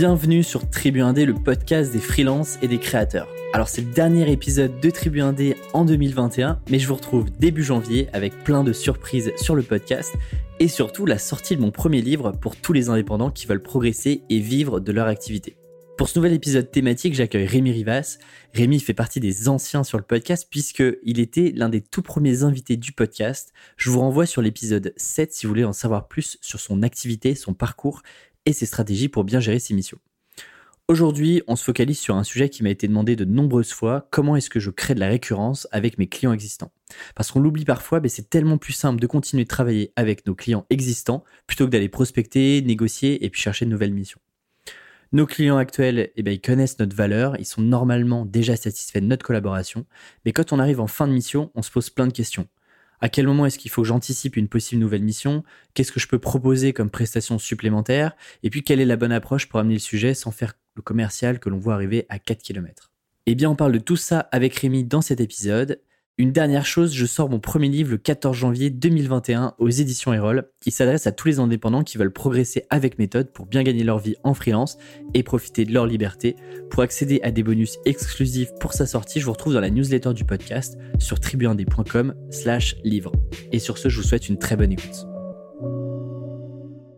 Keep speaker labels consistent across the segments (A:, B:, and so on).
A: Bienvenue sur Tribu Indé, le podcast des freelances et des créateurs. Alors c'est le dernier épisode de Tribu Indé en 2021, mais je vous retrouve début janvier avec plein de surprises sur le podcast et surtout la sortie de mon premier livre pour tous les indépendants qui veulent progresser et vivre de leur activité. Pour ce nouvel épisode thématique, j'accueille Rémi Rivas. Rémi fait partie des anciens sur le podcast puisqu'il était l'un des tout premiers invités du podcast. Je vous renvoie sur l'épisode 7 si vous voulez en savoir plus sur son activité, son parcours et ses stratégies pour bien gérer ses missions. Aujourd'hui, on se focalise sur un sujet qui m'a été demandé de nombreuses fois, comment est-ce que je crée de la récurrence avec mes clients existants? Parce qu'on l'oublie parfois, mais c'est tellement plus simple de continuer de travailler avec nos clients existants plutôt que d'aller prospecter, négocier et puis chercher de nouvelles missions. Nos clients actuels, eh bien, ils connaissent notre valeur, ils sont normalement déjà satisfaits de notre collaboration, mais quand on arrive en fin de mission, on se pose plein de questions à quel moment est-ce qu'il faut que j'anticipe une possible nouvelle mission, qu'est-ce que je peux proposer comme prestation supplémentaire, et puis quelle est la bonne approche pour amener le sujet sans faire le commercial que l'on voit arriver à 4 km. Eh bien, on parle de tout ça avec Rémi dans cet épisode, une dernière chose, je sors mon premier livre le 14 janvier 2021 aux éditions Erol. qui s'adresse à tous les indépendants qui veulent progresser avec méthode pour bien gagner leur vie en freelance et profiter de leur liberté. Pour accéder à des bonus exclusifs pour sa sortie, je vous retrouve dans la newsletter du podcast sur tribuindé.com slash livre. Et sur ce, je vous souhaite une très bonne écoute.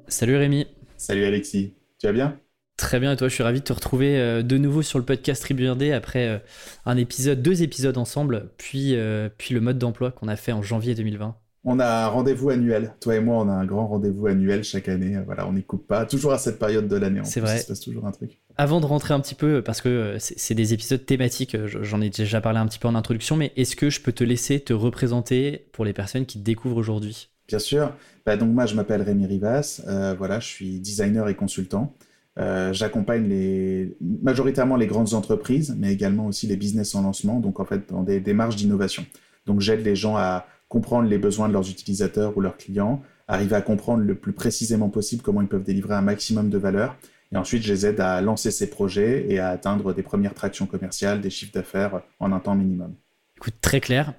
A: Salut Rémi.
B: Salut Alexis. Tu vas bien?
A: Très bien, et toi, je suis ravi de te retrouver euh, de nouveau sur le podcast Tribu après euh, un épisode, deux épisodes ensemble, puis, euh, puis le mode d'emploi qu'on a fait en janvier 2020.
B: On a un rendez-vous annuel. Toi et moi, on a un grand rendez-vous annuel chaque année. Voilà, on n'y coupe pas. Toujours à cette période de l'année.
A: C'est vrai.
B: Il se passe toujours un truc.
A: Avant de rentrer un petit peu, parce que c'est des épisodes thématiques, j'en ai déjà parlé un petit peu en introduction, mais est-ce que je peux te laisser te représenter pour les personnes qui te découvrent aujourd'hui?
B: Bien sûr. Bah, donc moi, je m'appelle Rémi Rivas. voilà, je suis designer et consultant. Euh, j'accompagne majoritairement les grandes entreprises, mais également aussi les business en lancement, donc en fait dans des démarches d'innovation. Donc j'aide les gens à comprendre les besoins de leurs utilisateurs ou leurs clients, arriver à comprendre le plus précisément possible comment ils peuvent délivrer un maximum de valeur, et ensuite je les aide à lancer ces projets et à atteindre des premières tractions commerciales, des chiffres d'affaires en un temps minimum.
A: Écoute, très clair.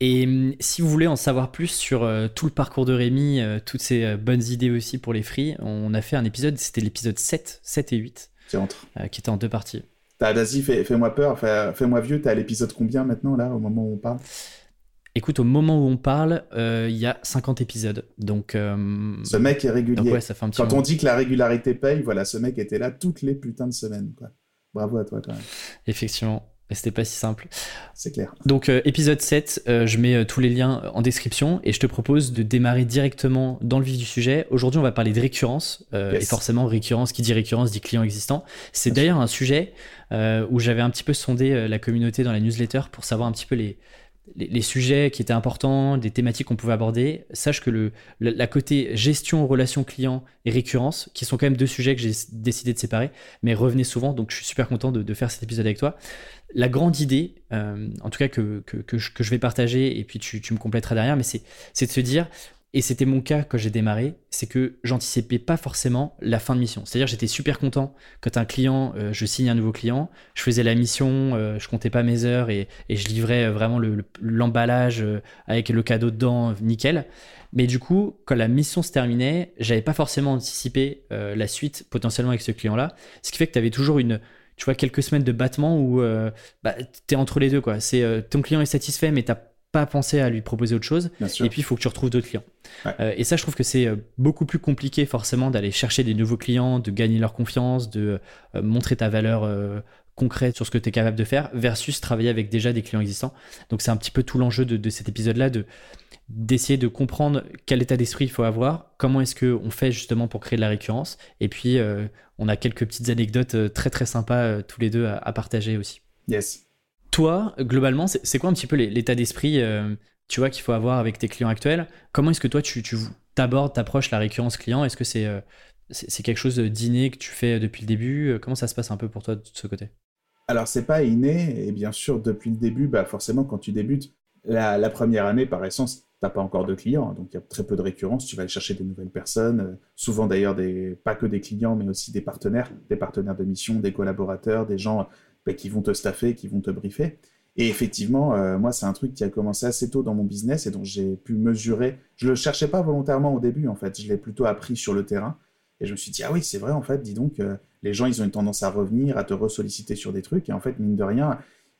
A: Et hum, si vous voulez en savoir plus sur euh, tout le parcours de Rémi, euh, toutes ses euh, bonnes idées aussi pour les free, on a fait un épisode, c'était l'épisode 7, 7 et 8,
B: qui, entre.
A: qui était en deux parties.
B: Vas-y, fais-moi peur, fais-moi vieux, t'es à l'épisode combien maintenant, là, au moment où on parle?
A: Écoute, au moment où on parle, il y a 50 épisodes. Donc,
B: ce mec est régulier. Quand on dit que la régularité paye, voilà, ce mec était là toutes les putains de semaines. Bravo à toi, quand même.
A: Effectivement. C'était pas si simple.
B: C'est clair.
A: Donc, euh, épisode 7, euh, je mets euh, tous les liens en description et je te propose de démarrer directement dans le vif du sujet. Aujourd'hui, on va parler de récurrence. Et forcément, récurrence, qui dit récurrence dit client existant. C'est d'ailleurs un sujet où j'avais un petit peu sondé la communauté dans la newsletter pour savoir un petit peu les, les, sujets qui étaient importants, des thématiques qu'on pouvait aborder, sache que le, la, côté gestion, relation client et récurrence, qui sont quand même deux sujets que j'ai décidé de séparer, mais revenaient souvent, donc je suis super content de, faire cet épisode avec toi. La grande idée, euh, en tout cas que, que, je, vais partager, et puis tu, tu me compléteras derrière, mais c'est de se dire, et c'était mon cas quand j'ai démarré, c'est que j'anticipais pas forcément la fin de mission. C'est-à-dire j'étais super content quand un client, euh, je signe un nouveau client, je faisais la mission, euh, je comptais pas mes heures et, je livrais euh, vraiment l'emballage avec le cadeau dedans, nickel. Mais du coup, quand la mission se terminait, j'avais pas forcément anticipé la suite potentiellement avec ce client-là. Ce qui fait que tu avais toujours une, tu vois, quelques semaines de battement où bah, tu es entre les deux. quoi. C'est ton client est satisfait, mais tu pas penser à lui proposer autre chose. Et puis, il faut que tu retrouves d'autres clients. Euh, et ça, je trouve que c'est euh, beaucoup plus compliqué forcément d'aller chercher des nouveaux clients, de gagner leur confiance, de euh, montrer ta valeur concrète sur ce que tu es capable de faire, versus travailler avec déjà des clients existants. Donc, c'est un petit peu tout l'enjeu de, cet épisode-là, de d'essayer de comprendre quel état d'esprit il faut avoir, comment est-ce qu'on fait justement pour créer de la récurrence. Et puis, on a quelques petites anecdotes très très sympas tous les deux à, à partager aussi.
B: Yes.
A: Toi, globalement, c'est quoi un petit peu l'état d'esprit euh, tu qu'il faut avoir avec tes clients actuels? Comment est-ce que toi tu, tu t'abordes, t'approches la récurrence client? Est-ce que euh, c'est c'est quelque chose d'inné que tu fais depuis le début? Euh, Comment ça se passe un peu pour toi de ce côté?
B: Alors c'est pas inné et bien sûr depuis le début, bah forcément quand tu débutes la, première année par essence, t'as pas encore de clients, donc il y a très peu de récurrence. Tu vas aller chercher des nouvelles personnes, souvent d'ailleurs des pas que des clients, mais aussi des partenaires, des partenaires de mission, des collaborateurs, des gens bah, qui vont te staffer, qui vont te briefer. Et effectivement, euh, moi, c'est un truc qui a commencé assez tôt dans mon business et dont j'ai pu mesurer. Je le cherchais pas volontairement au début, en fait. Je l'ai plutôt appris sur le terrain. Et je me suis dit, ah oui, c'est vrai, en fait, dis donc, euh, les gens, ils ont une tendance à revenir, à te ressolliciter sur des trucs. Et en fait, mine de rien,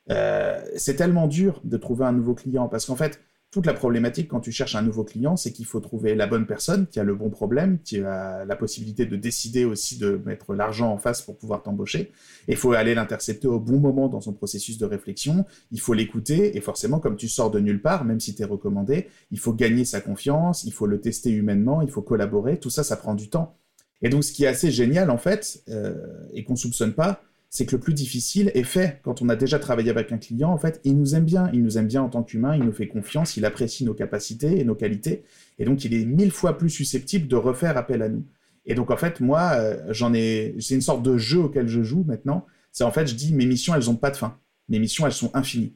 B: euh, c'est tellement dur de trouver un nouveau client parce qu'en fait, toute la problématique quand tu cherches un nouveau client, c'est qu'il faut trouver la bonne personne qui a le bon problème, qui a la possibilité de décider aussi de mettre l'argent en face pour pouvoir t'embaucher. Il faut aller l'intercepter au bon moment dans son processus de réflexion. Il faut l'écouter et forcément, comme tu sors de nulle part, même si tu es recommandé, il faut gagner sa confiance, il faut le tester humainement, il faut collaborer. Tout ça, ça prend du temps. Et donc, ce qui est assez génial en fait, euh, et qu'on soupçonne pas, c'est que le plus difficile est fait quand on a déjà travaillé avec un client. En fait, il nous aime bien, il nous aime bien en tant qu'humain, il nous fait confiance, il apprécie nos capacités et nos qualités, et donc il est mille fois plus susceptible de refaire appel à nous. Et donc en fait, moi, euh, j'en ai, c'est une sorte de jeu auquel je joue maintenant. C'est en fait, je dis mes missions, elles n'ont pas de fin. Mes missions, elles sont infinies.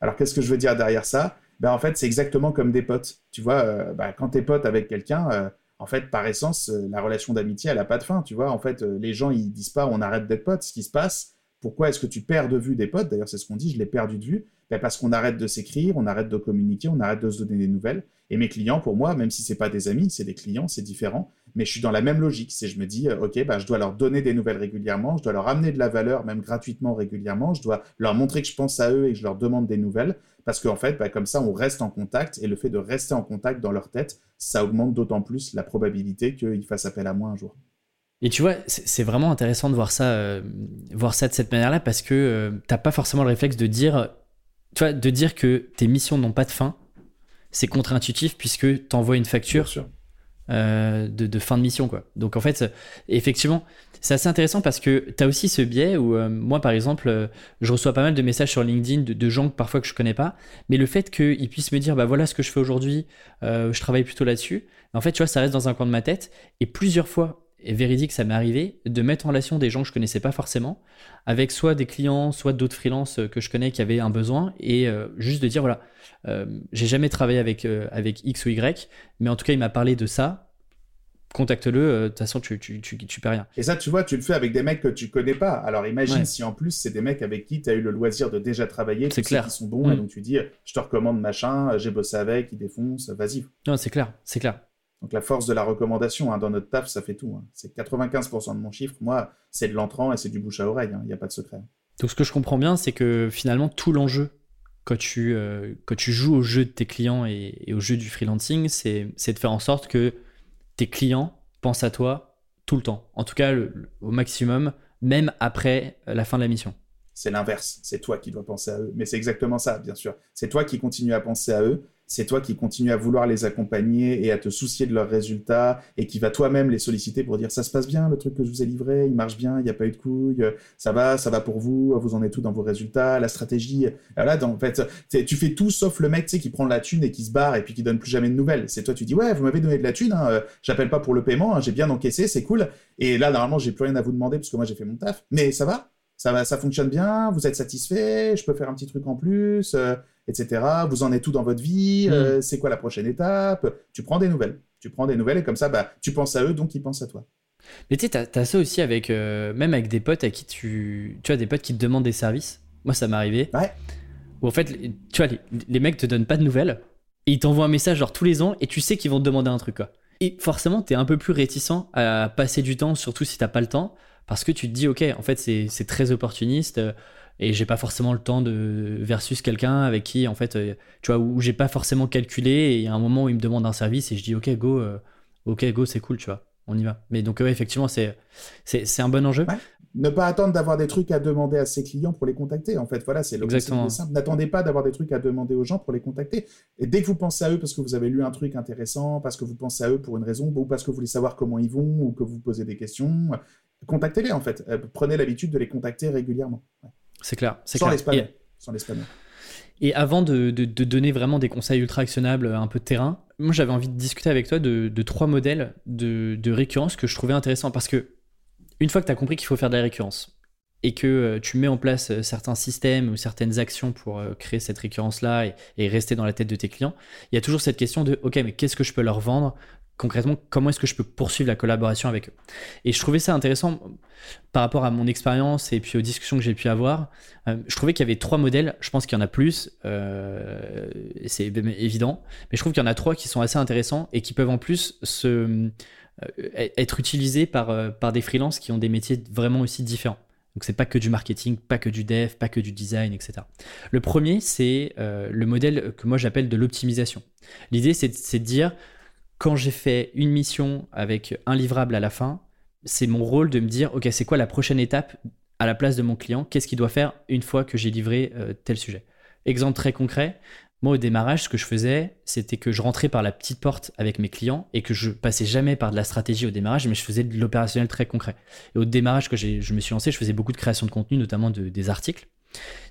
B: Alors qu'est-ce que je veux dire derrière ça? Ben en fait, c'est exactement comme des potes. Tu vois, euh, ben, quand t'es pote avec quelqu'un. Euh, en fait, par essence, euh, la relation d'amitié, elle n'a pas de fin, tu vois. En fait, euh, les gens, ils disent pas on arrête d'être potes. Ce qui se passe, pourquoi est-ce que tu perds de vue des potes? D'ailleurs, c'est ce qu'on dit, je l'ai perdu de vue. Ben, parce qu'on arrête de s'écrire, on arrête de communiquer, on arrête de se donner des nouvelles. Et mes clients, pour moi, même si c'est pas des amis, c'est des clients, c'est différent. Mais je suis dans la même logique. C'est je me dis, euh, ok, bah, je dois leur donner des nouvelles régulièrement, je dois leur amener de la valeur, même gratuitement régulièrement. Je dois leur montrer que je pense à eux et que je leur demande des nouvelles. Parce qu'en fait, bah, comme ça, on reste en contact. Et le fait de rester en contact dans leur tête, ça augmente d'autant plus la probabilité qu'ils fassent appel à moi un jour.
A: Et tu vois, c'est vraiment intéressant de voir ça, euh, voir ça de cette manière-là parce que euh, t'as pas forcément le réflexe de dire, tu vois, de dire que tes missions n'ont pas de fin. C'est contre-intuitif puisque tu envoies une facture euh, de, fin de mission, quoi. Donc en fait, effectivement, c'est assez intéressant parce que tu as aussi ce biais où moi, par exemple, je reçois pas mal de messages sur LinkedIn de, gens parfois que je connais pas, mais le fait qu'ils puissent me dire, bah voilà ce que je fais aujourd'hui, je travaille plutôt là-dessus. En fait, tu vois, ça reste dans un coin de ma tête et plusieurs fois et véridique, ça m'est arrivé de mettre en relation des gens que je connaissais pas forcément, avec soit des clients, soit d'autres freelances euh, que je connais qui avaient un besoin, et euh, juste de dire voilà, euh, j'ai jamais travaillé avec, avec X ou Y, mais en tout cas, il m'a parlé de ça. Contacte-le, de toute façon, tu, tu, tu, tu rien.
B: Et ça, tu vois, tu le fais avec des mecs que tu connais pas. Alors imagine si en plus, c'est des mecs avec qui tu as eu le loisir de déjà travailler,
A: c'est clair.
B: qui sont bons, et mm. donc tu dis, je te recommande machin, j'ai bossé avec, il défonce, vas-y.
A: Non, c'est clair, c'est clair.
B: Donc la force de la recommandation hein, dans notre taf, ça fait tout. Hein. C'est 95% de mon chiffre. Moi, c'est de l'entrant et c'est du bouche à oreille. Hein. Il n'y a pas de secret.
A: Donc ce que je comprends bien, c'est que finalement, tout l'enjeu quand tu, euh, quand tu joues au jeu de tes clients et, au jeu du freelancing, c'est de faire en sorte que tes clients pensent à toi tout le temps. En tout cas, au maximum, même après la fin de la mission.
B: C'est l'inverse. C'est toi qui dois penser à eux. Mais c'est exactement ça, bien sûr. C'est toi qui continues à penser à eux c'est toi qui continues à vouloir les accompagner et à te soucier de leurs résultats et qui va toi-même les solliciter pour dire ça se passe bien, le truc que je vous ai livré, il marche bien, il n'y a pas eu de couilles, ça va, ça va pour vous, vous en êtes tout dans vos résultats, la stratégie. Voilà, en fait, tu fais tout sauf le mec qui prend la thune et qui se barre et puis qui donne plus jamais de nouvelles. C'est toi, tu dis ouais, vous m'avez donné de la thune, hein, euh, j'appelle pas pour le paiement, hein, j'ai bien encaissé, c'est cool. Et là, normalement, j'ai plus rien à vous demander parce que moi j'ai fait mon taf, mais ça va ça, ça fonctionne bien, vous êtes satisfait, je peux faire un petit truc en plus, euh, etc. Vous en êtes tout dans votre vie, mm. euh, c'est quoi la prochaine étape? Tu prends des nouvelles. Tu prends des nouvelles et comme ça, bah, tu penses à eux, donc ils pensent à toi.
A: Mais tu sais, t'as as ça aussi avec, euh, même avec des potes à qui tu, tu as des potes qui te demandent des services. Moi, ça m'est arrivé.
B: Ouais.
A: Où en fait, tu vois, les, les, mecs te donnent pas de nouvelles et ils t'envoient un message genre tous les ans et tu sais qu'ils vont te demander un truc quoi. Et forcément, tu es un peu plus réticent à passer du temps, surtout si t'as pas le temps parce que tu te dis, ok, en fait, c'est très opportuniste euh, et j'ai pas forcément le temps de versus quelqu'un avec qui, en fait, euh, tu vois, où j'ai pas forcément calculé et il y a un moment où il me demande un service et je dis, ok, go, euh, ok, go, c'est cool, tu vois, on y va. Mais donc, effectivement, c'est un bon enjeu
B: ne pas attendre d'avoir des trucs à demander à ses clients pour les contacter. En fait, voilà, c'est le simple. N'attendez pas d'avoir des trucs à demander aux gens pour les contacter. Et dès que vous pensez à eux parce que vous avez lu un truc intéressant, parce que vous pensez à eux pour une raison, ou parce que vous voulez savoir comment ils vont, ou que vous posez des questions, contactez-les en fait. Euh, prenez l'habitude de les contacter régulièrement.
A: C'est clair.
B: Sans
A: l'espagnol.
B: Sans.
A: Et avant de, donner vraiment des conseils ultra actionnables, un peu de terrain, moi j'avais envie de discuter avec toi de, trois modèles de, récurrence que je trouvais intéressants parce que une fois que tu as compris qu'il faut faire de la récurrence et que euh, tu mets en place euh, certains systèmes ou certaines actions pour euh, créer cette récurrence-là et, rester dans la tête de tes clients, il y a toujours cette question de, OK, mais qu'est-ce que je peux leur vendre concrètement, comment est-ce que je peux poursuivre la collaboration avec eux? Et je trouvais ça intéressant par rapport à mon expérience et puis aux discussions que j'ai pu avoir. Euh, je trouvais qu'il y avait trois modèles. Je pense qu'il y en a plus, euh, c'est évident. Mais je trouve qu'il y en a trois qui sont assez intéressants et qui peuvent en plus se, euh, être utilisés par, par des freelances qui ont des métiers vraiment aussi différents. Donc c'est pas que du marketing, pas que du dev, pas que du design, etc. Le premier, c'est le modèle que moi j'appelle de l'optimisation. L'idée, c'est de dire, quand j'ai fait une mission avec un livrable à la fin, c'est mon rôle de me dire, OK, c'est quoi la prochaine étape à la place de mon client? Qu'est-ce qu'il doit faire une fois que j'ai livré euh, tel sujet? Exemple très concret, moi au démarrage, ce que je faisais, c'était que je rentrais par la petite porte avec mes clients et que je passais jamais par de la stratégie au démarrage, mais je faisais de l'opérationnel très concret. Et au démarrage que je me suis lancé, je faisais beaucoup de création de contenu, notamment des articles.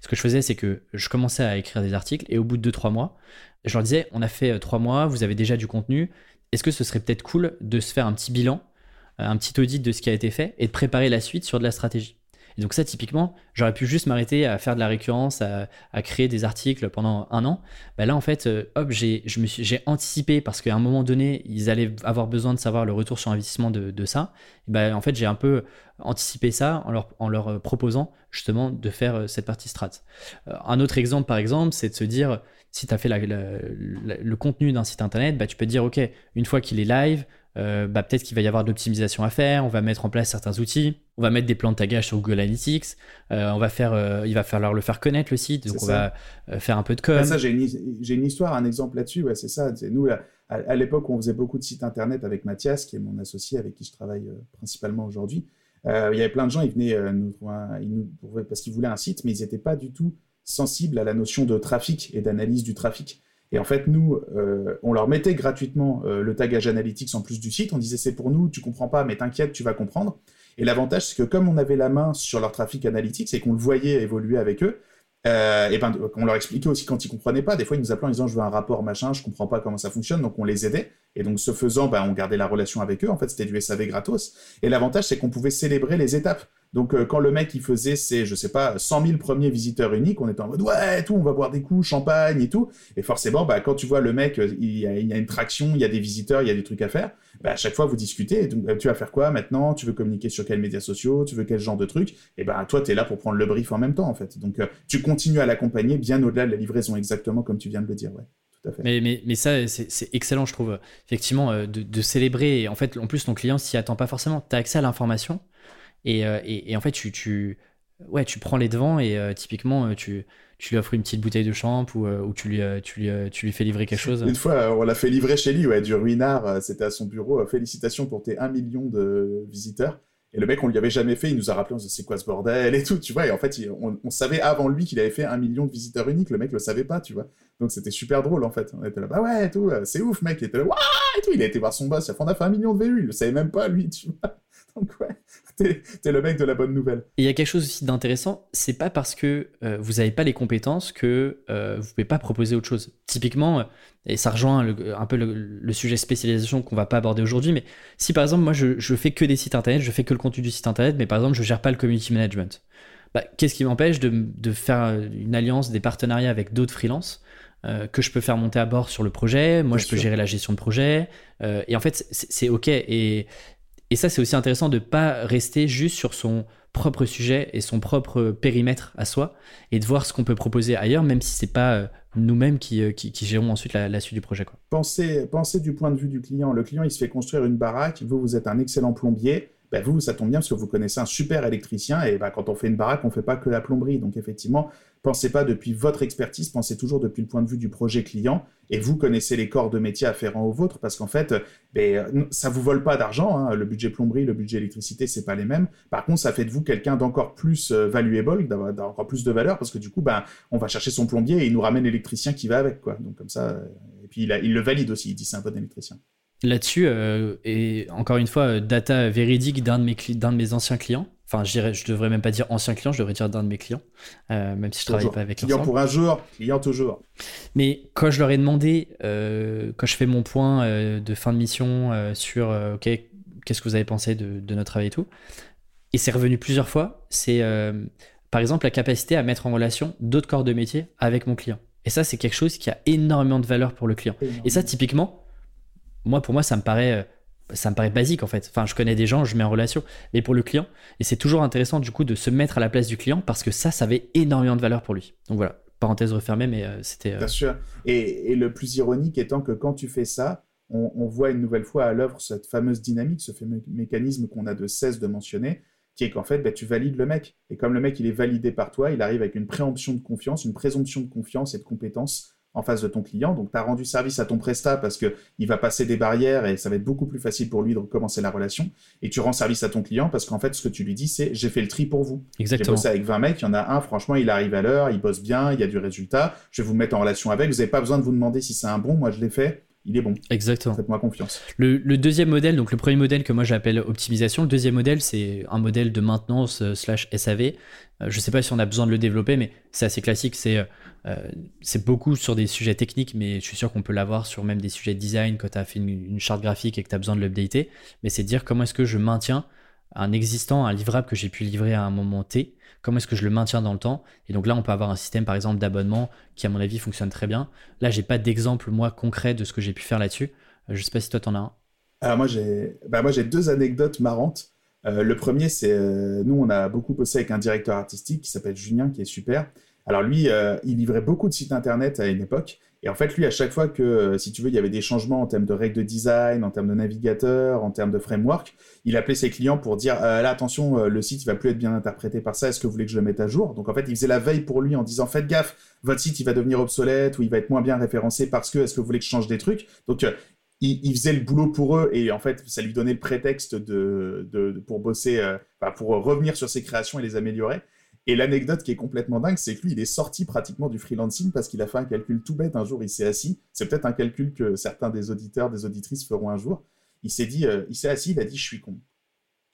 A: Ce que je faisais, c'est que je commençais à écrire des articles et au bout de 2-3 mois, je leur disais, on a fait 3 euh, mois, vous avez déjà du contenu, est-ce que ce serait peut-être cool de se faire un petit bilan, euh, un petit audit de ce qui a été fait et de préparer la suite sur de la stratégie? Et donc ça, typiquement, j'aurais pu juste m'arrêter à faire de la récurrence, à, créer des articles pendant un an. Bah là, en fait, euh, hop, j'ai, anticipé parce qu'à un moment donné, ils allaient avoir besoin de savoir le retour sur investissement de, ça. Et bah, en fait, j'ai un peu anticipé ça en leur, en leur euh, proposant justement de faire cette partie strat. un autre exemple, par exemple, c'est de se dire, si tu as fait le contenu d'un site internet, bah, tu peux te dire, OK, une fois qu'il est live, euh, bah, peut-être qu'il va y avoir de l'optimisation à faire, on va mettre en place certains outils, on va mettre des plans de tagage sur Google Analytics, euh, on va faire, euh, il va falloir le faire connaître le site, donc on va faire un peu de com.
B: ça, j'ai une, histoire, un exemple là-dessus, ouais, c'est ça. Nous, à, à l'époque, on faisait beaucoup de sites internet avec Mathias, qui est mon associé avec qui je travaille principalement aujourd'hui. il y avait plein de gens, ils venaient nous, parce qu'ils voulaient un site, mais ils n'étaient pas du tout sensibles à la notion de trafic et d'analyse du trafic. Et en fait, nous, euh, on leur mettait gratuitement euh, le tagage analytics en plus du site. On disait c'est pour nous, tu comprends pas, mais t'inquiète, tu vas comprendre. Et l'avantage, c'est que comme on avait la main sur leur trafic analytics et qu'on le voyait évoluer avec eux, euh, et ben, on leur expliquait aussi quand ils comprenaient pas. Des fois, ils nous appelaient en disant je veux un rapport machin, je comprends pas comment ça fonctionne, donc on les aidait. Et donc, ce faisant, ben, on gardait la relation avec eux. En fait, c'était du SAV gratos. Et l'avantage, c'est qu'on pouvait célébrer les étapes. Donc, euh, quand le mec, il faisait ses, je sais pas, 100 000 premiers visiteurs uniques, on était en mode, ouais, tout, on va boire des coups, champagne et tout. Et forcément, bah, quand tu vois le mec, euh, il y, a, il y a une traction, il y a des visiteurs, il y a des trucs à faire, bah, à chaque fois, vous discutez. donc, euh, tu vas faire quoi maintenant? Tu veux communiquer sur quels médias sociaux? Tu veux quel genre de trucs? Et ben, toi, tu es là pour prendre le brief en même temps, en fait. Donc, tu continues à l'accompagner bien au-delà de la livraison, exactement comme tu viens de le dire, ouais.
A: Mais, mais, mais ça, c'est excellent, je trouve, effectivement, de, de célébrer. Et en fait, en plus, ton client s'y attend pas forcément. Tu as accès à l'information. Euh, et, et, en fait, tu, tu, ouais, tu prends les devants et euh, typiquement, euh, tu, tu lui offres une petite bouteille de champ ou, ou tu, lui, tu, lui, tu lui fais livrer quelque chose.
B: Une fois, on l'a fait livrer chez lui, ouais, du ruinard. C'était à son bureau. Félicitations pour tes 1 million de visiteurs. Et le mec, on lui avait jamais fait, il nous a rappelé, on se dit, c'est quoi ce bordel et tout, tu vois. Et en fait, on, savait avant lui qu'il avait fait un million de visiteurs uniques, le mec le savait pas, tu vois. Donc c'était super drôle, en fait. On était là, bah ouais, et tout, c'est ouf, mec. Il était là, waouh, et tout. Il a été voir son boss, il a fait, on a fait un million de VU, il le savait même pas, lui, tu vois. Donc ouais, t'es le mec de la bonne nouvelle.
A: Et il y a quelque chose aussi d'intéressant, c'est pas parce que euh, vous n'avez pas les compétences que euh, vous pouvez pas proposer autre chose. Typiquement, euh, et ça rejoint un peu le, sujet spécialisation qu'on va pas aborder aujourd'hui, mais si par exemple moi je, je fais que des sites internet, je fais que le contenu du site internet, mais par exemple je gère pas le community management, bah, qu'est-ce qui m'empêche de, de, faire une alliance, des partenariats avec d'autres freelances que je peux faire monter à bord sur le projet, moi je peux gérer la gestion de projet, et en fait c'est ok, et, et ça, c'est aussi intéressant de ne pas rester juste sur son propre sujet et son propre périmètre à soi, et de voir ce qu'on peut proposer ailleurs, même si c'est pas euh, nous-mêmes qui, euh, qui, gérons ensuite la, suite du projet.
B: Pensez, pensez du point de vue du client. Le client, il se fait construire une baraque, vous, vous êtes un excellent plombier, ben vous, ça tombe bien parce que vous connaissez un super électricien, et ben, quand on fait une baraque, on fait pas que la plomberie. Donc effectivement, pensez pas depuis votre expertise, pensez toujours depuis le point de vue du projet client, et vous connaissez les corps de métier afférents aux vôtres, parce qu'en fait, ben, ça vous vole pas d'argent, hein. le budget plomberie, le budget électricité, c'est pas les mêmes. Par contre, ça fait de vous quelqu'un d'encore plus euh, valuable, d'encore plus de valeur, parce que du coup, ben, on va chercher son plombier et il nous ramène l'électricien qui va avec, quoi. Donc comme ça, euh, et puis il, il le valide aussi, il dit c'est un bon électricien.
A: Là-dessus, euh, et encore une fois, data véridique d'un de, mes de mes anciens clients, Enfin, je, je devrais même pas dire ancien client, je devrais dire d'un de mes clients, euh, même si je travaille pas avec
B: Client pour un jour, client toujours.
A: Mais quand je leur ai demandé, euh, quand je fais mon point euh, de fin de mission sur, ok, qu'est-ce que vous avez pensé de, de notre travail et tout, et c'est revenu plusieurs fois, c'est par exemple la capacité à mettre en relation d'autres corps de métier avec mon client. Et ça, c'est quelque chose qui a énormément de valeur pour le client. Et ça, typiquement, moi, pour moi, ça me paraît ça me paraît basique en fait. Enfin, je connais des gens, je mets en relation, mais pour le client, et c'est toujours intéressant du coup de se mettre à la place du client parce que ça, ça avait énormément de valeur pour lui. Donc voilà, parenthèse refermée, mais euh, c'était.
B: Bien sûr. Et, le plus ironique étant que quand tu fais ça, on, voit une nouvelle fois à l'œuvre cette fameuse dynamique, ce fameux mécanisme qu'on a de cesse de mentionner, qui est qu'en fait, bah, tu valides le mec. Et comme le mec, il est validé par toi, il arrive avec une préemption de confiance, une présomption de confiance et de compétence en face de ton client. Donc, tu as rendu service à ton prestat parce qu'il va passer des barrières et ça va être beaucoup plus facile pour lui de recommencer la relation. Et tu rends service à ton client parce qu'en fait, ce que tu lui dis, c'est j'ai fait le tri pour vous.
A: Exactement.
B: J'ai bossé avec 20 mecs, il y en a un, franchement, il arrive à l'heure, il bosse bien, il y a du résultat. Je vais vous mettre en relation avec. Vous n'avez pas besoin de vous demander si c'est un bon. Moi, je l'ai fait. Il est bon.
A: Exactement.
B: Faites-moi confiance.
A: Le, deuxième modèle, donc le premier modèle que moi j'appelle optimisation, le deuxième modèle c'est un modèle de maintenance euh, slash SAV. Euh, je ne sais pas si on a besoin de le développer, mais c'est assez classique. C'est euh, c'est beaucoup sur des sujets techniques, mais je suis sûr qu'on peut l'avoir sur même des sujets de design quand tu as fait une, charte graphique et que tu as besoin de l'updater. Mais c'est dire comment est-ce que je maintiens un existant, un livrable que j'ai pu livrer à un moment T, comment est-ce que je le maintiens dans le temps. Et donc là, on peut avoir un système, par exemple, d'abonnement qui, à mon avis, fonctionne très bien. Là, j'ai pas d'exemple, moi, concret de ce que j'ai pu faire là-dessus. Euh, je sais pas si toi, tu en as un.
B: Alors moi, j'ai bah, moi, j'ai deux anecdotes marrantes. Euh, le premier, c'est nous, on a beaucoup bossé avec un directeur artistique qui s'appelle Julien, qui est super. Alors lui, euh, il livrait beaucoup de sites internet à une époque. Et en fait, lui, à chaque fois que, euh, si tu veux, il y avait des changements en termes de règles de design, en termes de navigateur, en termes de framework, il appelait ses clients pour dire euh, là, attention, le site, il va plus être bien interprété par ça. Est-ce que vous voulez que je le mette à jour? Donc en fait, il faisait la veille pour lui en disant faites gaffe, votre site, il va devenir obsolète ou il va être moins bien référencé parce que est-ce que vous voulez que je change des trucs? Donc il, faisait le boulot pour eux et en fait, ça lui donnait le prétexte de, pour bosser, pour revenir sur ses créations et les améliorer. Et l'anecdote qui est complètement dingue, c'est que lui, il est sorti pratiquement du freelancing parce qu'il a fait un calcul tout bête. Un jour, il s'est assis. C'est peut-être un calcul que certains des auditeurs, des auditrices feront un jour. Il s'est dit, euh, il s'est assis, il a dit, je suis con.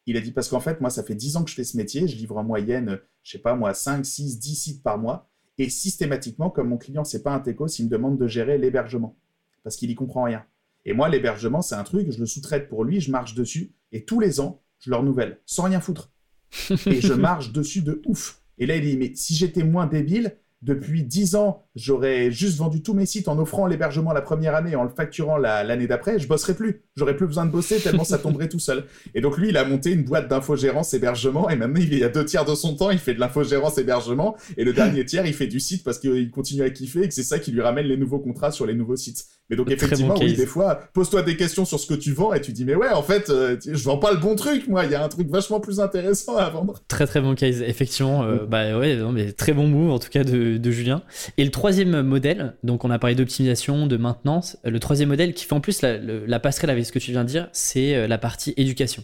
B: Il a dit, parce qu'en fait, moi, ça fait 10 ans que je fais ce métier. Je livre en moyenne, je sais pas moi, 5, 6, 10 sites par mois. Et systématiquement, comme mon client, c'est pas un techos, il me demande de gérer l'hébergement. Parce qu'il y comprend rien. Et moi, l'hébergement, c'est un truc, je le sous-traite pour lui, je marche dessus. Et tous les ans, je le renouvelle, sans rien foutre. et je marche dessus de ouf. Et là, il dit, mais si j'étais moins débile, depuis 10 ans, j'aurais juste vendu tous mes sites en offrant l'hébergement la première année et en le facturant l'année d'après, je bosserais plus. J'aurais plus besoin de bosser tellement ça tomberait tout seul. Et donc lui, il a monté une boîte d'infogérance hébergement et maintenant il y a deux tiers de son temps, il fait de l'infogérance hébergement et le dernier tiers, il fait du site parce qu'il continue à kiffer et que c'est ça qui lui ramène les nouveaux contrats sur les nouveaux sites. Mais donc effectivement, oui, des fois, pose-toi des questions sur ce que tu vends et tu dis mais ouais, en fait, euh, je vends pas le bon truc, moi. Il y a un truc vachement plus intéressant à vendre.
A: Très très bon case, effectivement. Euh, mm. bah ouais, non, mais très bon move en tout cas de, de, Julien. Et le troisième modèle, donc on a parlé d'optimisation, de maintenance. Le troisième modèle qui fait en plus la, la passerelle avec ce que tu viens de dire, c'est euh, la partie éducation.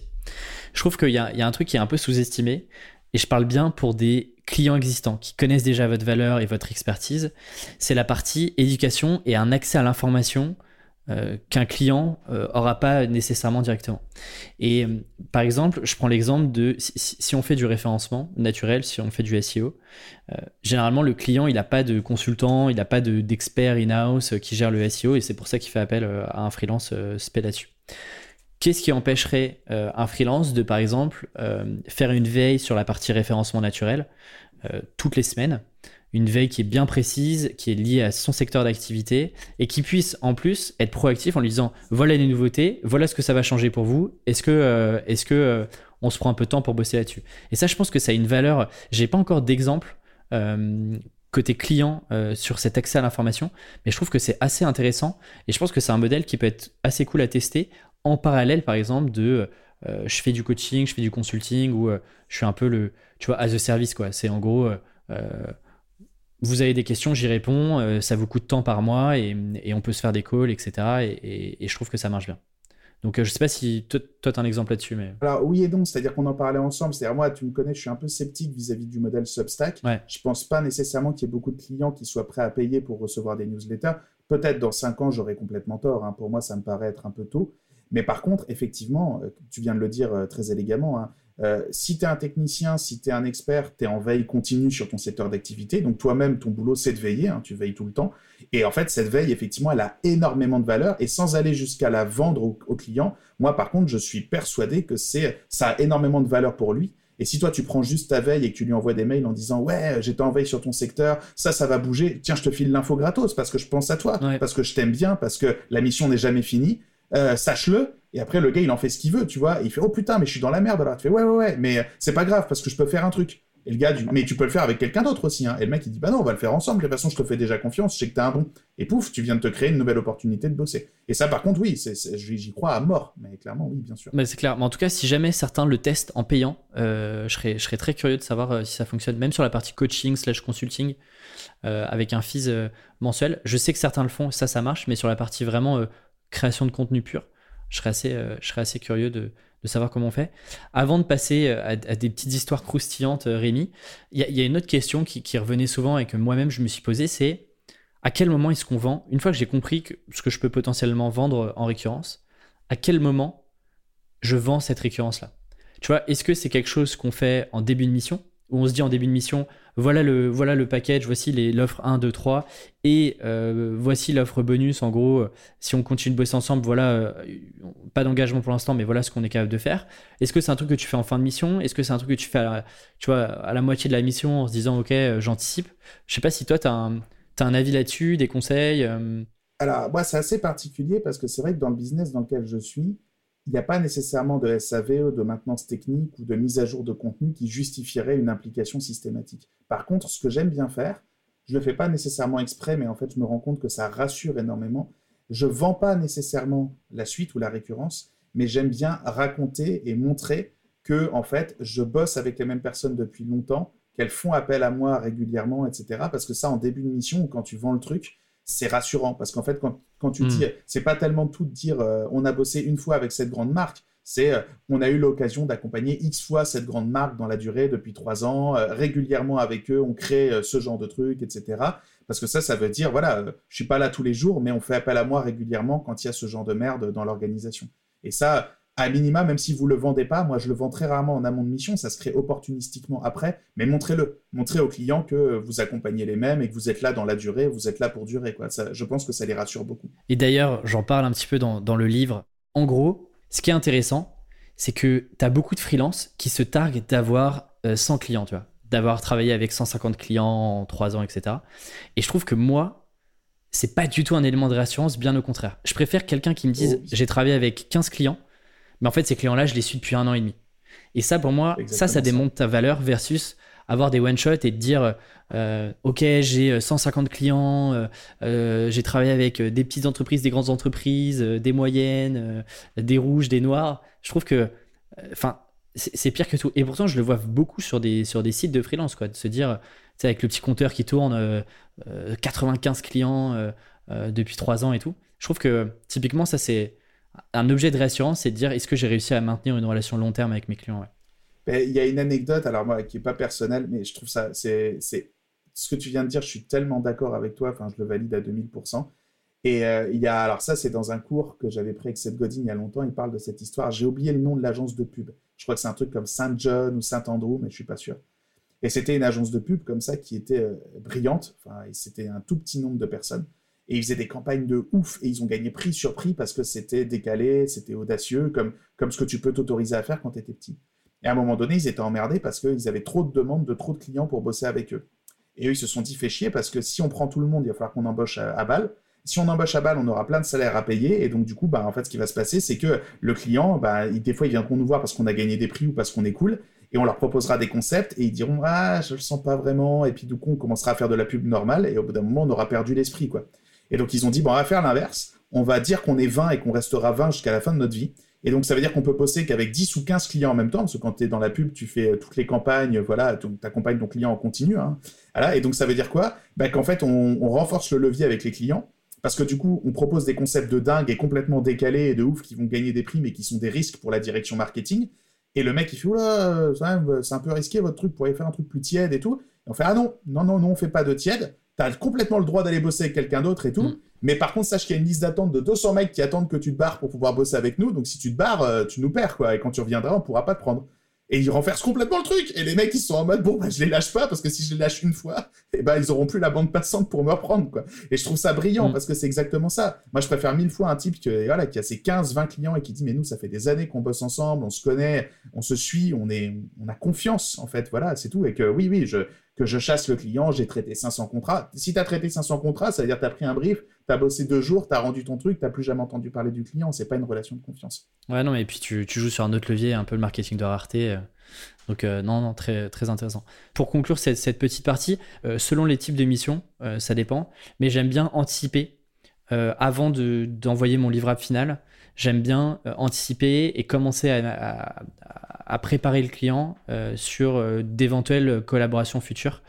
A: Je trouve qu'il y, y, a un truc qui est un peu sous-estimé. Et je parle bien pour des clients existants qui connaissent déjà votre valeur et votre expertise, c'est la partie éducation et un accès à l'information euh, qu'un client euh, pas nécessairement directement. Et euh, par exemple, je prends l'exemple de si, on fait du référencement naturel, si on fait du SEO, généralement le client il n'a pas de consultant, il n'a pas d'expert in-house qui gère le SEO et c'est pour ça qu'il fait appel à un freelance spé là-dessus. Qu'est-ce qui empêcherait euh, un freelance de, par exemple, euh, faire une veille sur la partie référencement naturel euh, toutes les semaines? Une veille qui est bien précise, qui est liée à son secteur d'activité et qui puisse en plus être proactif en lui disant voilà les nouveautés, voilà ce que ça va changer pour vous. Est-ce que, est-ce on se prend un peu de temps pour bosser là-dessus? Et ça, je pense que ça a une valeur. J'ai pas encore d'exemple côté client sur cet accès à l'information, mais je trouve que c'est assez intéressant et je pense que c'est un modèle qui peut être assez cool à tester en parallèle, par exemple, de euh, je fais du coaching, je fais du consulting, ou euh, je suis un peu le, tu vois, as a service, quoi. C'est en gros, euh, vous avez des questions, j'y réponds, ça vous coûte tant par mois, et, on peut se faire des calls, etc. Et, je trouve que ça marche bien. Donc, je sais pas si toi, tu as un exemple là-dessus, mais.
B: Alors, oui et non, c'est-à-dire qu'on en parlait ensemble. C'est-à-dire, moi, tu me connais, je suis un peu sceptique vis-à-vis du modèle Substack.
A: Ouais.
B: Je pense pas nécessairement qu'il y ait beaucoup de clients qui soient prêts à payer pour recevoir des newsletters. Peut-être dans 5 ans, j'aurai complètement tort. Hein. Pour moi, ça me paraît être un peu tôt. Mais par contre, effectivement, euh, tu viens de le dire euh, très élégamment, hein, euh, si tu es un technicien, si tu es un expert, tu es en veille continue sur ton secteur d'activité. Donc toi-même, ton boulot, c'est de veiller, hein, tu veilles tout le temps. Et en fait, cette veille, effectivement, elle a énormément de valeur. Et sans aller jusqu'à la vendre au, au, client, moi, par contre, je suis persuadé que c'est ça a énormément de valeur pour lui. Et si toi, tu prends juste ta veille et que tu lui envoies des mails en disant Ouais, j'étais en veille sur ton secteur, ça, ça va bouger, tiens, je te file l'info gratos parce que je pense à toi, parce que je t'aime bien, parce que la mission n'est jamais finie euh, sache-le. Et après, le gars, il en fait ce qu'il veut, tu vois. il fait, oh putain, mais je suis dans la merde alors. Tu fais, ouais, ouais, ouais, mais c'est pas grave parce que je peux faire un truc. Et le gars, du... mais tu peux le faire avec quelqu'un d'autre aussi. Hein. Et le mec, il dit, bah non, on va le faire ensemble. De toute façon, je te fais déjà confiance, je sais que t'es un bon. Et pouf, tu viens de te créer une nouvelle opportunité de bosser. Et ça, par contre, oui, j'y crois à mort. Mais clairement, oui, bien sûr.
A: Mais c'est clair. Mais en tout cas, si jamais certains le testent en payant, euh, je, serais, très curieux de savoir euh, si ça fonctionne, même sur la partie coaching slash consulting, euh, avec un fees mensuel. Je sais que certains le font, ça, ça marche. Mais sur la partie vraiment création de contenu pur, je serais assez, je serais assez curieux de de savoir comment on fait. Avant de passer euh, à, des petites histoires croustillantes, euh, Rémi, il y, a une autre question qui, revenait souvent et que moi-même je me suis posée, c'est à quel moment est-ce qu'on vend? Une fois que j'ai compris ce que je peux potentiellement vendre en récurrence, à quel moment je vends cette récurrence-là? Tu vois, est-ce que c'est quelque chose qu'on fait en début de mission? On se dit en début de mission, voilà le, voilà le package, voici l'offre 1, 2, 3, et euh, voici l'offre bonus. En gros, si on continue de bosser ensemble, voilà, euh, pas d'engagement pour l'instant, mais voilà ce qu'on est capable de faire. Est-ce que c'est un truc que tu fais en fin de mission? Est-ce que c'est un truc que tu fais à la, moitié de la mission en se disant, ok, euh, j'anticipe? Je sais pas si toi, tu as, un avis là-dessus, des conseils
B: Alors, moi, c'est assez particulier parce que c'est vrai que dans le business dans lequel je suis, il n'y a pas nécessairement de SAV, de maintenance technique ou de mise à jour de contenu qui justifierait une implication systématique. Par contre, ce que j'aime bien faire, je ne le fais pas nécessairement exprès, mais en fait, je me rends compte que ça rassure énormément. Je ne vends pas nécessairement la suite ou la récurrence, mais j'aime bien raconter et montrer que, en fait, je bosse avec les mêmes personnes depuis longtemps, qu'elles font appel à moi régulièrement, etc. Parce que ça, en début de mission, quand tu vends le truc, c'est rassurant parce qu'en fait, quand, tu hmm. dis, c'est pas tellement tout de dire euh, on a bossé une fois avec cette grande marque, c'est euh, on a eu l'occasion d'accompagner X fois cette grande marque dans la durée depuis trois ans, euh, régulièrement avec eux, on crée ce genre de trucs, etc. Parce que ça, ça veut dire, voilà, je suis pas là tous les jours, mais on fait appel à moi régulièrement quand il y a ce genre de merde dans l'organisation. Et ça, à minima, même si vous le vendez pas, moi je le vends très rarement en amont de mission, ça se crée opportunistiquement après, mais montrez-le. Montrez aux clients que vous accompagnez les mêmes et que vous êtes là dans la durée, vous êtes là pour durer. Quoi. je pense que ça les rassure beaucoup.
A: Et d'ailleurs, j'en parle un petit peu dans, le livre. En gros, ce qui est intéressant, c'est que tu as beaucoup de freelances qui se targuent d'avoir 100 euh, clients, tu vois, d'avoir travaillé avec 150 clients en 3 ans, etc. Et je trouve que moi, c'est pas du tout un élément de réassurance, bien au contraire. Je préfère quelqu'un qui me dise oh j'ai travaillé avec 15 clients mais en fait, ces clients-là, je les suis depuis un an et demi. Et ça, pour moi, ça, ça démontre ta valeur versus avoir des one-shots et te dire euh, Ok, j'ai 150 euh, clients, euh, j'ai travaillé avec des petites entreprises, des grandes entreprises, des moyennes, des rouges, des noirs. Je trouve que. Enfin. c'est pire que tout. Et pourtant, je le vois beaucoup sur des, sur des sites de freelance, quoi, de se dire, tu sais, avec le petit compteur qui tourne, 95 clients depuis 3 ans et tout. Je trouve que typiquement, ça, c'est un objet de réassurance, c'est de dire est-ce que j'ai réussi à maintenir une relation long terme avec mes clients
B: ben, Il y a une anecdote, alors moi, qui n'est pas personnelle, mais je trouve ça, c'est ce que tu viens de dire, je suis tellement d'accord avec toi, enfin, je le valide à 2000%. Et euh, il y a, alors ça, c'est dans un cours que j'avais pris avec Seth Godin il y a longtemps, il parle de cette histoire. J'ai oublié le nom de l'agence de pub. Je crois que c'est un truc comme Saint John ou Saint Andrew, mais je suis pas sûr. Et c'était une agence de pub comme ça qui était euh, brillante. Enfin, c'était un tout petit nombre de personnes. Et ils faisaient des campagnes de ouf et ils ont gagné prix sur prix parce que c'était décalé, c'était audacieux, comme, comme ce que tu peux t'autoriser à faire quand tu étais petit. Et à un moment donné, ils étaient emmerdés parce qu'ils avaient trop de demandes de trop de clients pour bosser avec eux. Et eux, ils se sont dit fait chier parce que si on prend tout le monde, il va falloir qu'on embauche à, balle. Si on embauche à balle, on aura plein de salaires à payer. Et donc, du coup, bah, en fait, ce qui va se passer, c'est que le client, bah, des fois, ils viendront nous voir parce qu'on a gagné des prix ou parce qu'on est cool. Et on leur proposera des concepts et ils diront Ah, je le sens pas vraiment. Et puis, du coup, on commencera à faire de la pub normale. Et au bout d'un moment, on aura perdu l'esprit, quoi. Et donc ils ont dit, bon, on va faire l'inverse. On va dire qu'on est 20 et qu'on restera 20 jusqu'à la fin de notre vie. Et donc ça veut dire qu'on peut poster qu'avec 10 ou 15 clients en même temps, parce que quand tu es dans la pub, tu fais euh, toutes les campagnes, voilà, tu accompagnes ton client en continu. Hein. Et donc ça veut dire quoi? Bah, Qu'en fait, on, renforce le levier avec les clients, parce que du coup, on propose des concepts de dingue et complètement décalés et de ouf qui vont gagner des prix, mais qui sont des risques pour la direction marketing. Et le mec, il fait, oula, c'est un peu risqué votre truc, vous pourriez faire un truc plus tiède et tout. Et on fait, ah non, non, non, non, on fait pas de tiède. Tu as complètement le droit d'aller bosser avec quelqu'un d'autre et tout. Mm. Mais par contre, sache qu'il y a une liste d'attente de 200 mecs qui attendent que tu te barres pour pouvoir bosser avec nous. Donc si tu te barres, euh, tu nous perds, quoi. Et quand tu reviendras, on pourra pas te prendre. Et ils renversent complètement le truc. Et les mecs, ils sont en mode, bon, bah, je les lâche pas, parce que si je les lâche une fois, eh ben, ils auront plus la bande passante pour me reprendre, quoi. Et je trouve ça brillant, mm. parce que c'est exactement ça. Moi, je préfère mille fois un type que, voilà, qui a ses 15, 20 clients et qui dit, mais nous, ça fait des années qu'on bosse ensemble, on se connaît, on se suit, on est, on a confiance, en fait, voilà, c'est tout. Et que, oui, oui, je, que je chasse le client, j'ai traité 500 contrats. Si tu as traité 500 contrats, ça veut dire que tu as pris un brief, tu as bossé deux jours, tu as rendu ton truc, tu plus jamais entendu parler du client. C'est pas une relation de confiance.
A: Ouais, non, et puis tu, joues sur un autre levier, un peu le marketing de rareté. Euh. Donc, euh, non, non, très, très intéressant. Pour conclure cette, petite partie, euh, selon les types de missions, ça dépend, mais j'aime bien anticiper avant d'envoyer mon livrable final. J'aime bien anticiper et commencer à préparer le client euh, sur euh, d'éventuelles collaborations futures.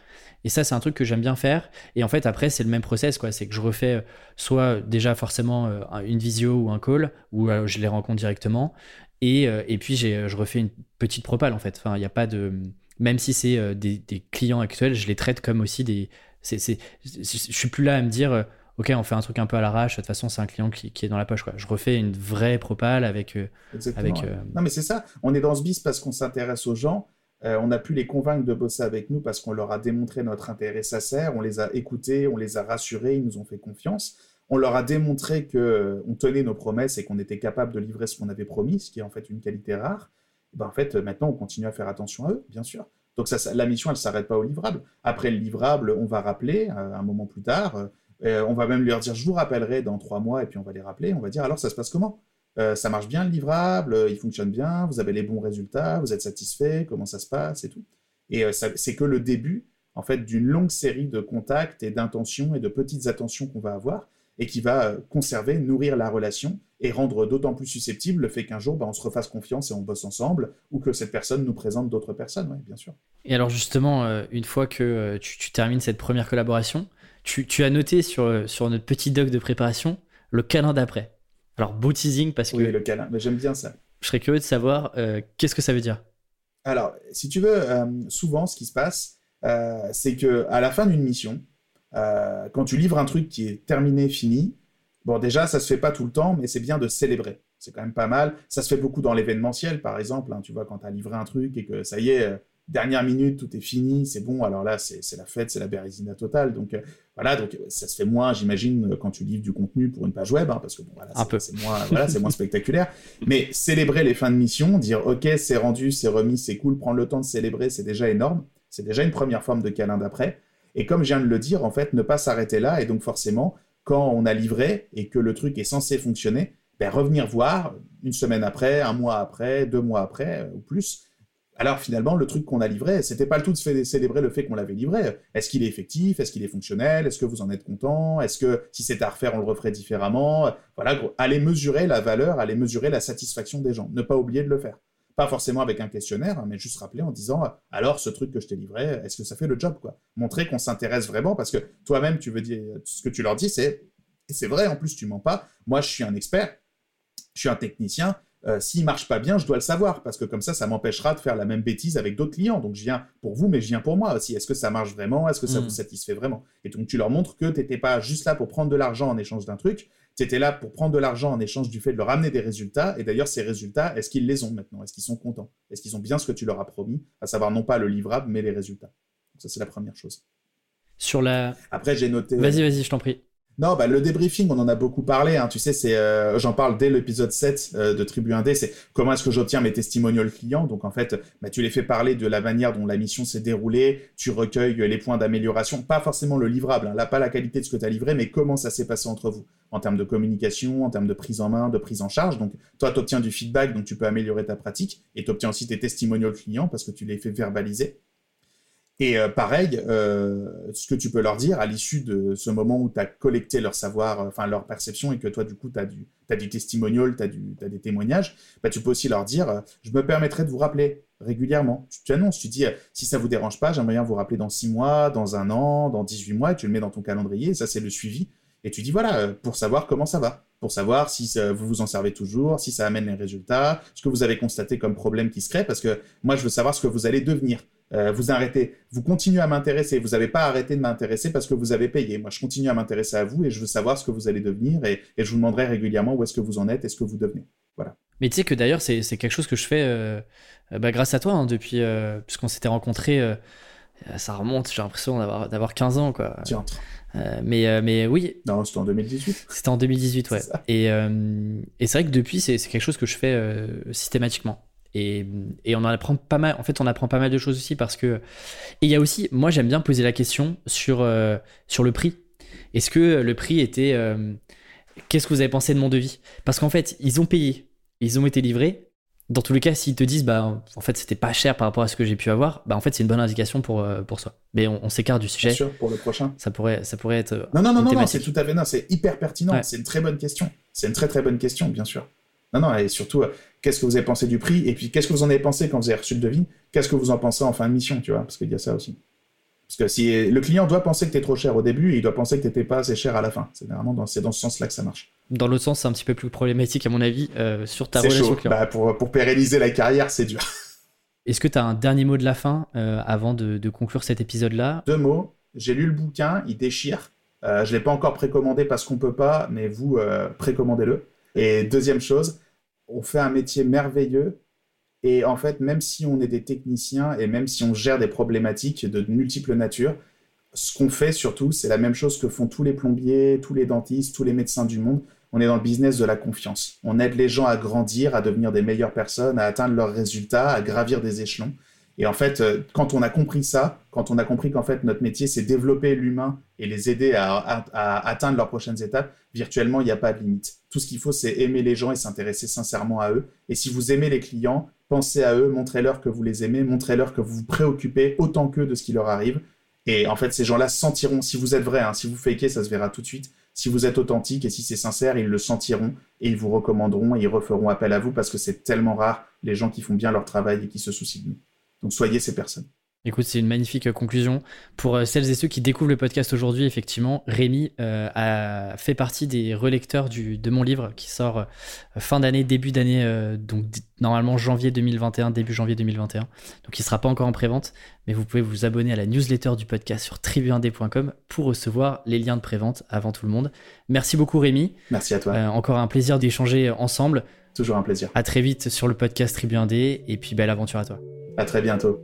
A: Et ça, c'est un truc que j'aime bien faire. Et en fait, après, c'est le même process, quoi. C'est que je refais euh, soit déjà forcément une visio ou un call, ou je les rencontre directement. Et, puis, je refais une petite propale, en fait. Il n'y a pas de. Même si c'est des, clients actuels, je les traite comme aussi des. C'est, je suis plus là à me dire ok, on fait un truc un peu à l'arrache, de toute façon, c'est un client qui, est dans la poche. Quoi. Je refais une vraie propale avec. Euh, avec
B: euh, Non, mais c'est ça. On est dans ce bis parce qu'on s'intéresse aux gens. Euh, on a pu les convaincre de bosser avec nous parce qu'on leur a démontré notre intérêt sincère, on les a écoutés, on les a rassurés, ils nous ont fait confiance. On leur a démontré qu'on tenait nos promesses et qu'on était capable de livrer ce qu'on avait promis, ce qui est en fait une qualité rare. Ben, en fait, maintenant, on continue à faire attention à eux, bien sûr. Donc ça, la mission, elle ne s'arrête pas au livrable. Après le livrable, on va rappeler un moment plus tard euh, on va même leur dire, je vous rappellerai dans trois mois, et puis on va les rappeler. On va dire, alors ça se passe comment? Euh, Ça marche bien le livrable, il fonctionne bien, vous avez les bons résultats, vous êtes satisfait, comment ça se passe et tout? Et euh, c'est que le début, en fait, d'une longue série de contacts et d'intentions et de petites attentions qu'on va avoir et qui va conserver, nourrir la relation et rendre d'autant plus susceptible le fait qu'un jour, bah, on se refasse confiance et on bosse ensemble, ou que cette personne nous présente d'autres personnes, bien sûr.
A: Et alors justement, une fois que tu termines cette première collaboration, tu, as noté sur, sur notre petit doc de préparation le câlin d'après. Alors, beau teasing parce que.
B: Oui, le câlin, mais j'aime bien ça.
A: Je serais curieux de savoir euh, qu'est-ce que ça veut dire?
B: Alors, si tu veux, euh, souvent, ce qui se passe, euh, c'est que à la fin d'une mission, quand tu livres un truc qui est terminé, fini, bon, déjà, ça se fait pas tout le temps, mais c'est bien de célébrer. C'est quand même pas mal. Ça se fait beaucoup dans l'événementiel, par exemple. Hein, tu vois, quand tu as livré un truc et que ça y est, dernière minute, tout est fini, c'est bon. Alors là, c'est la fête, c'est la bérésina totale. Donc euh, voilà, donc ça se fait moins, j'imagine, quand tu livres du contenu pour une page web, hein, parce que bon, voilà, c'est moins, voilà, moins spectaculaire. Mais célébrer les fins de mission, dire ok, c'est rendu, c'est remis, c'est cool, prendre le temps de célébrer, c'est déjà énorme. C'est déjà une première forme de câlin d'après. Et comme je viens de le dire, en fait, ne pas s'arrêter là. Et donc forcément, quand on a livré et que le truc est censé fonctionner, ben, revenir voir une semaine après, un mois après, deux mois après euh, ou plus alors finalement, le truc qu'on a livré, c'était pas le tout de célébrer le fait qu'on l'avait livré. Est-ce qu'il est effectif? Est-ce qu'il est fonctionnel? Est-ce que vous en êtes content? Est-ce que si c'était à refaire, on le referait différemment? Voilà, allez mesurer la valeur, allez mesurer la satisfaction des gens. Ne pas oublier de le faire. Pas forcément avec un questionnaire, hein, mais juste rappeler en disant alors ce truc que je t'ai livré, est-ce que ça fait le job Montrer qu'on s'intéresse vraiment parce que toi-même, tu veux dire ce que tu leur dis, c'est c'est vrai. En plus, tu mens pas. Moi, je suis un expert, je suis un technicien euh, s'il marche pas bien, je dois le savoir, parce que comme ça, ça m'empêchera de faire la même bêtise avec d'autres clients. Donc je viens pour vous, mais je viens pour moi aussi. Est-ce que ça marche vraiment? Est-ce que ça hmm. vous satisfait vraiment? Et donc tu leur montres que tu n'étais pas juste là pour prendre de l'argent en échange d'un truc, tu étais là pour prendre de l'argent en échange du fait de leur amener des résultats. Et d'ailleurs, ces résultats, est-ce qu'ils les ont maintenant? Est-ce qu'ils sont contents? Est-ce qu'ils ont bien ce que tu leur as promis? À savoir non pas le livrable, mais les résultats. Donc ça, c'est la première chose.
A: Sur la...
B: Après, j'ai noté...
A: Vas-y, vas-y, je t'en prie.
B: Non, bah, le débriefing, on en a beaucoup parlé. Hein. Tu sais, c'est, euh, j'en parle dès l'épisode 7 euh, de Tribu 1D. C'est comment est-ce que j'obtiens mes testimonials clients. Donc, en fait, bah, tu les fais parler de la manière dont la mission s'est déroulée. Tu recueilles les points d'amélioration. Pas forcément le livrable. Hein. Là, pas la qualité de ce que tu as livré, mais comment ça s'est passé entre vous. En termes de communication, en termes de prise en main, de prise en charge. Donc, toi, tu du feedback, donc tu peux améliorer ta pratique. Et tu obtiens aussi tes testimonials clients parce que tu les fais verbaliser. Et euh, pareil, euh, ce que tu peux leur dire à l'issue de ce moment où tu as collecté leur savoir, euh, enfin leur perception, et que toi, du coup, tu as du, as du testimonial, tu as, as, des témoignages, bah, tu peux aussi leur dire Je me permettrai de vous rappeler régulièrement. Tu, annonces, tu dis Si ça vous dérange pas, j'aimerais bien vous rappeler dans 6 mois, dans un an, dans 18 mois, et tu le mets dans ton calendrier, ça, c'est le suivi. Et tu dis Voilà, pour savoir comment ça va pour savoir si vous vous en servez toujours, si ça amène les résultats, ce que vous avez constaté comme problème qui se crée, parce que moi, je veux savoir ce que vous allez devenir. Euh, vous arrêtez, vous continuez à m'intéresser. Vous n'avez pas arrêté de m'intéresser parce que vous avez payé. Moi, je continue à m'intéresser à vous et je veux savoir ce que vous allez devenir et, je vous demanderai régulièrement où est-ce que vous en êtes et ce que vous devenez. Voilà.
A: Mais tu sais que d'ailleurs, c'est quelque chose que je fais euh, bah, grâce à toi hein, depuis, euh, puisqu'on s'était rencontrés. ça remonte, j'ai l'impression d'avoir 15 ans. Quoi.
B: Tiens.
A: mais, mais oui.
B: Non, c'était en 2018.
A: C'était en 2018, ouais. Et, et c'est vrai que depuis, c'est quelque chose que je fais systématiquement. Et, et, on en apprend pas mal. En fait, on apprend pas mal de choses aussi parce que. Et il y a aussi, moi, j'aime bien poser la question sur, sur le prix. Est-ce que le prix était. Qu'est-ce que vous avez pensé de mon devis? Parce qu'en fait, ils ont payé, ils ont été livrés, dans tous les cas, s'ils te disent, bah, en fait, c'était pas cher par rapport à ce que j'ai pu avoir, bah, en fait, c'est une bonne indication pour, euh, pour soi. Mais on, s'écarte du sujet.
B: Bien sûr, pour le prochain.
A: Ça pourrait, ça pourrait être. Euh,
B: non, non, non, non, c'est tout à fait, non, c'est hyper pertinent. C'est une très bonne question. C'est une très, très bonne question, bien sûr. Non, non, et surtout, euh, qu'est-ce que vous avez pensé du prix Et puis, qu'est-ce que vous en avez pensé quand vous avez reçu le devis Qu'est-ce que vous en pensez en fin de mission, tu vois Parce qu'il y a ça aussi. Parce que si le client doit penser que tu es trop cher au début et il doit penser que tu n'étais pas assez cher à la fin. C'est vraiment dans, dans ce sens-là que ça marche.
A: Dans l'autre sens, c'est un petit peu plus problématique, à mon avis, euh, sur ta relation client.
B: Bah, pour, pour pérenniser la carrière, c'est dur.
A: Est-ce que tu as un dernier mot de la fin euh, avant de, conclure cet épisode-là?
B: Deux mots. J'ai lu le bouquin, il déchire. Euh, je ne l'ai pas encore précommandé parce qu'on peut pas, mais vous, précommandez-le. Et deuxième chose, on fait un métier merveilleux et en fait, même si on est des techniciens et même si on gère des problématiques de multiples natures, ce qu'on fait surtout, c'est la même chose que font tous les plombiers, tous les dentistes, tous les médecins du monde. On est dans le business de la confiance. On aide les gens à grandir, à devenir des meilleures personnes, à atteindre leurs résultats, à gravir des échelons. Et en fait, euh, quand on a compris ça, quand on a compris qu'en fait notre métier c'est développer l'humain et les aider à, atteindre leurs prochaines étapes, virtuellement il n'y a pas de limite. Tout ce qu'il faut c'est aimer les gens et s'intéresser sincèrement à eux. Et si vous aimez les clients, pensez à eux, montrez-leur que vous les aimez, montrez-leur que vous vous préoccupez autant qu'eux de ce qui leur arrive. Et en fait, ces gens-là sentiront, si vous êtes vrai, hein, si vous fakez, ça se verra tout de suite. Si vous êtes authentique et si c'est sincère, ils le sentiront et ils vous recommanderont et ils referont appel à vous parce que c'est tellement rare les gens qui font bien leur travail et qui se soucient de nous. Donc soyez ces personnes.
A: Écoute, c'est une magnifique euh, conclusion. Pour euh, celles et ceux qui découvrent le podcast aujourd'hui, effectivement, Rémi euh, a fait partie des relecteurs du, de mon livre qui sort fin d'année, début d'année, donc normalement janvier 2021, début janvier 2021. Donc il ne sera pas encore en prévente, mais vous pouvez vous abonner à la newsletter du podcast sur tribuindé.com pour recevoir les liens de prévente avant tout le monde. Merci beaucoup Rémi.
B: Merci à toi.
A: encore un plaisir d'échanger ensemble.
B: Toujours un plaisir.
A: À très vite sur le podcast Tribu et puis belle aventure à toi.
B: À très bientôt.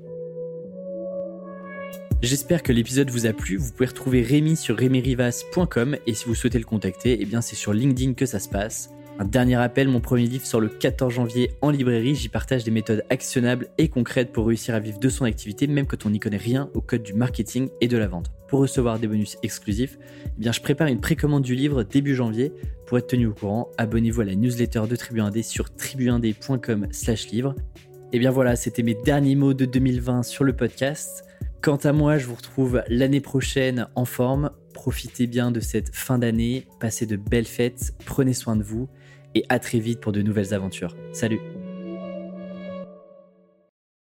A: J'espère que l'épisode vous a plu. Vous pouvez retrouver Rémi sur remyrivas.com et si vous souhaitez le contacter, eh bien c'est sur LinkedIn que ça se passe. Un dernier appel, mon premier livre sort le 14 janvier en librairie. J'y partage des méthodes actionnables et concrètes pour réussir à vivre de son activité, même quand on n'y connaît rien au code du marketing et de la vente. Pour recevoir des bonus exclusifs, eh bien je prépare une précommande du livre début janvier. Pour être tenu au courant, abonnez-vous à la newsletter de Tribu 1D sur tribu1d.com/livre. Et eh bien voilà, c'était mes derniers mots de 2020 sur le podcast. Quant à moi, je vous retrouve l'année prochaine en forme. Profitez bien de cette fin d'année, passez de belles fêtes, prenez soin de vous et à très vite pour de nouvelles aventures. Salut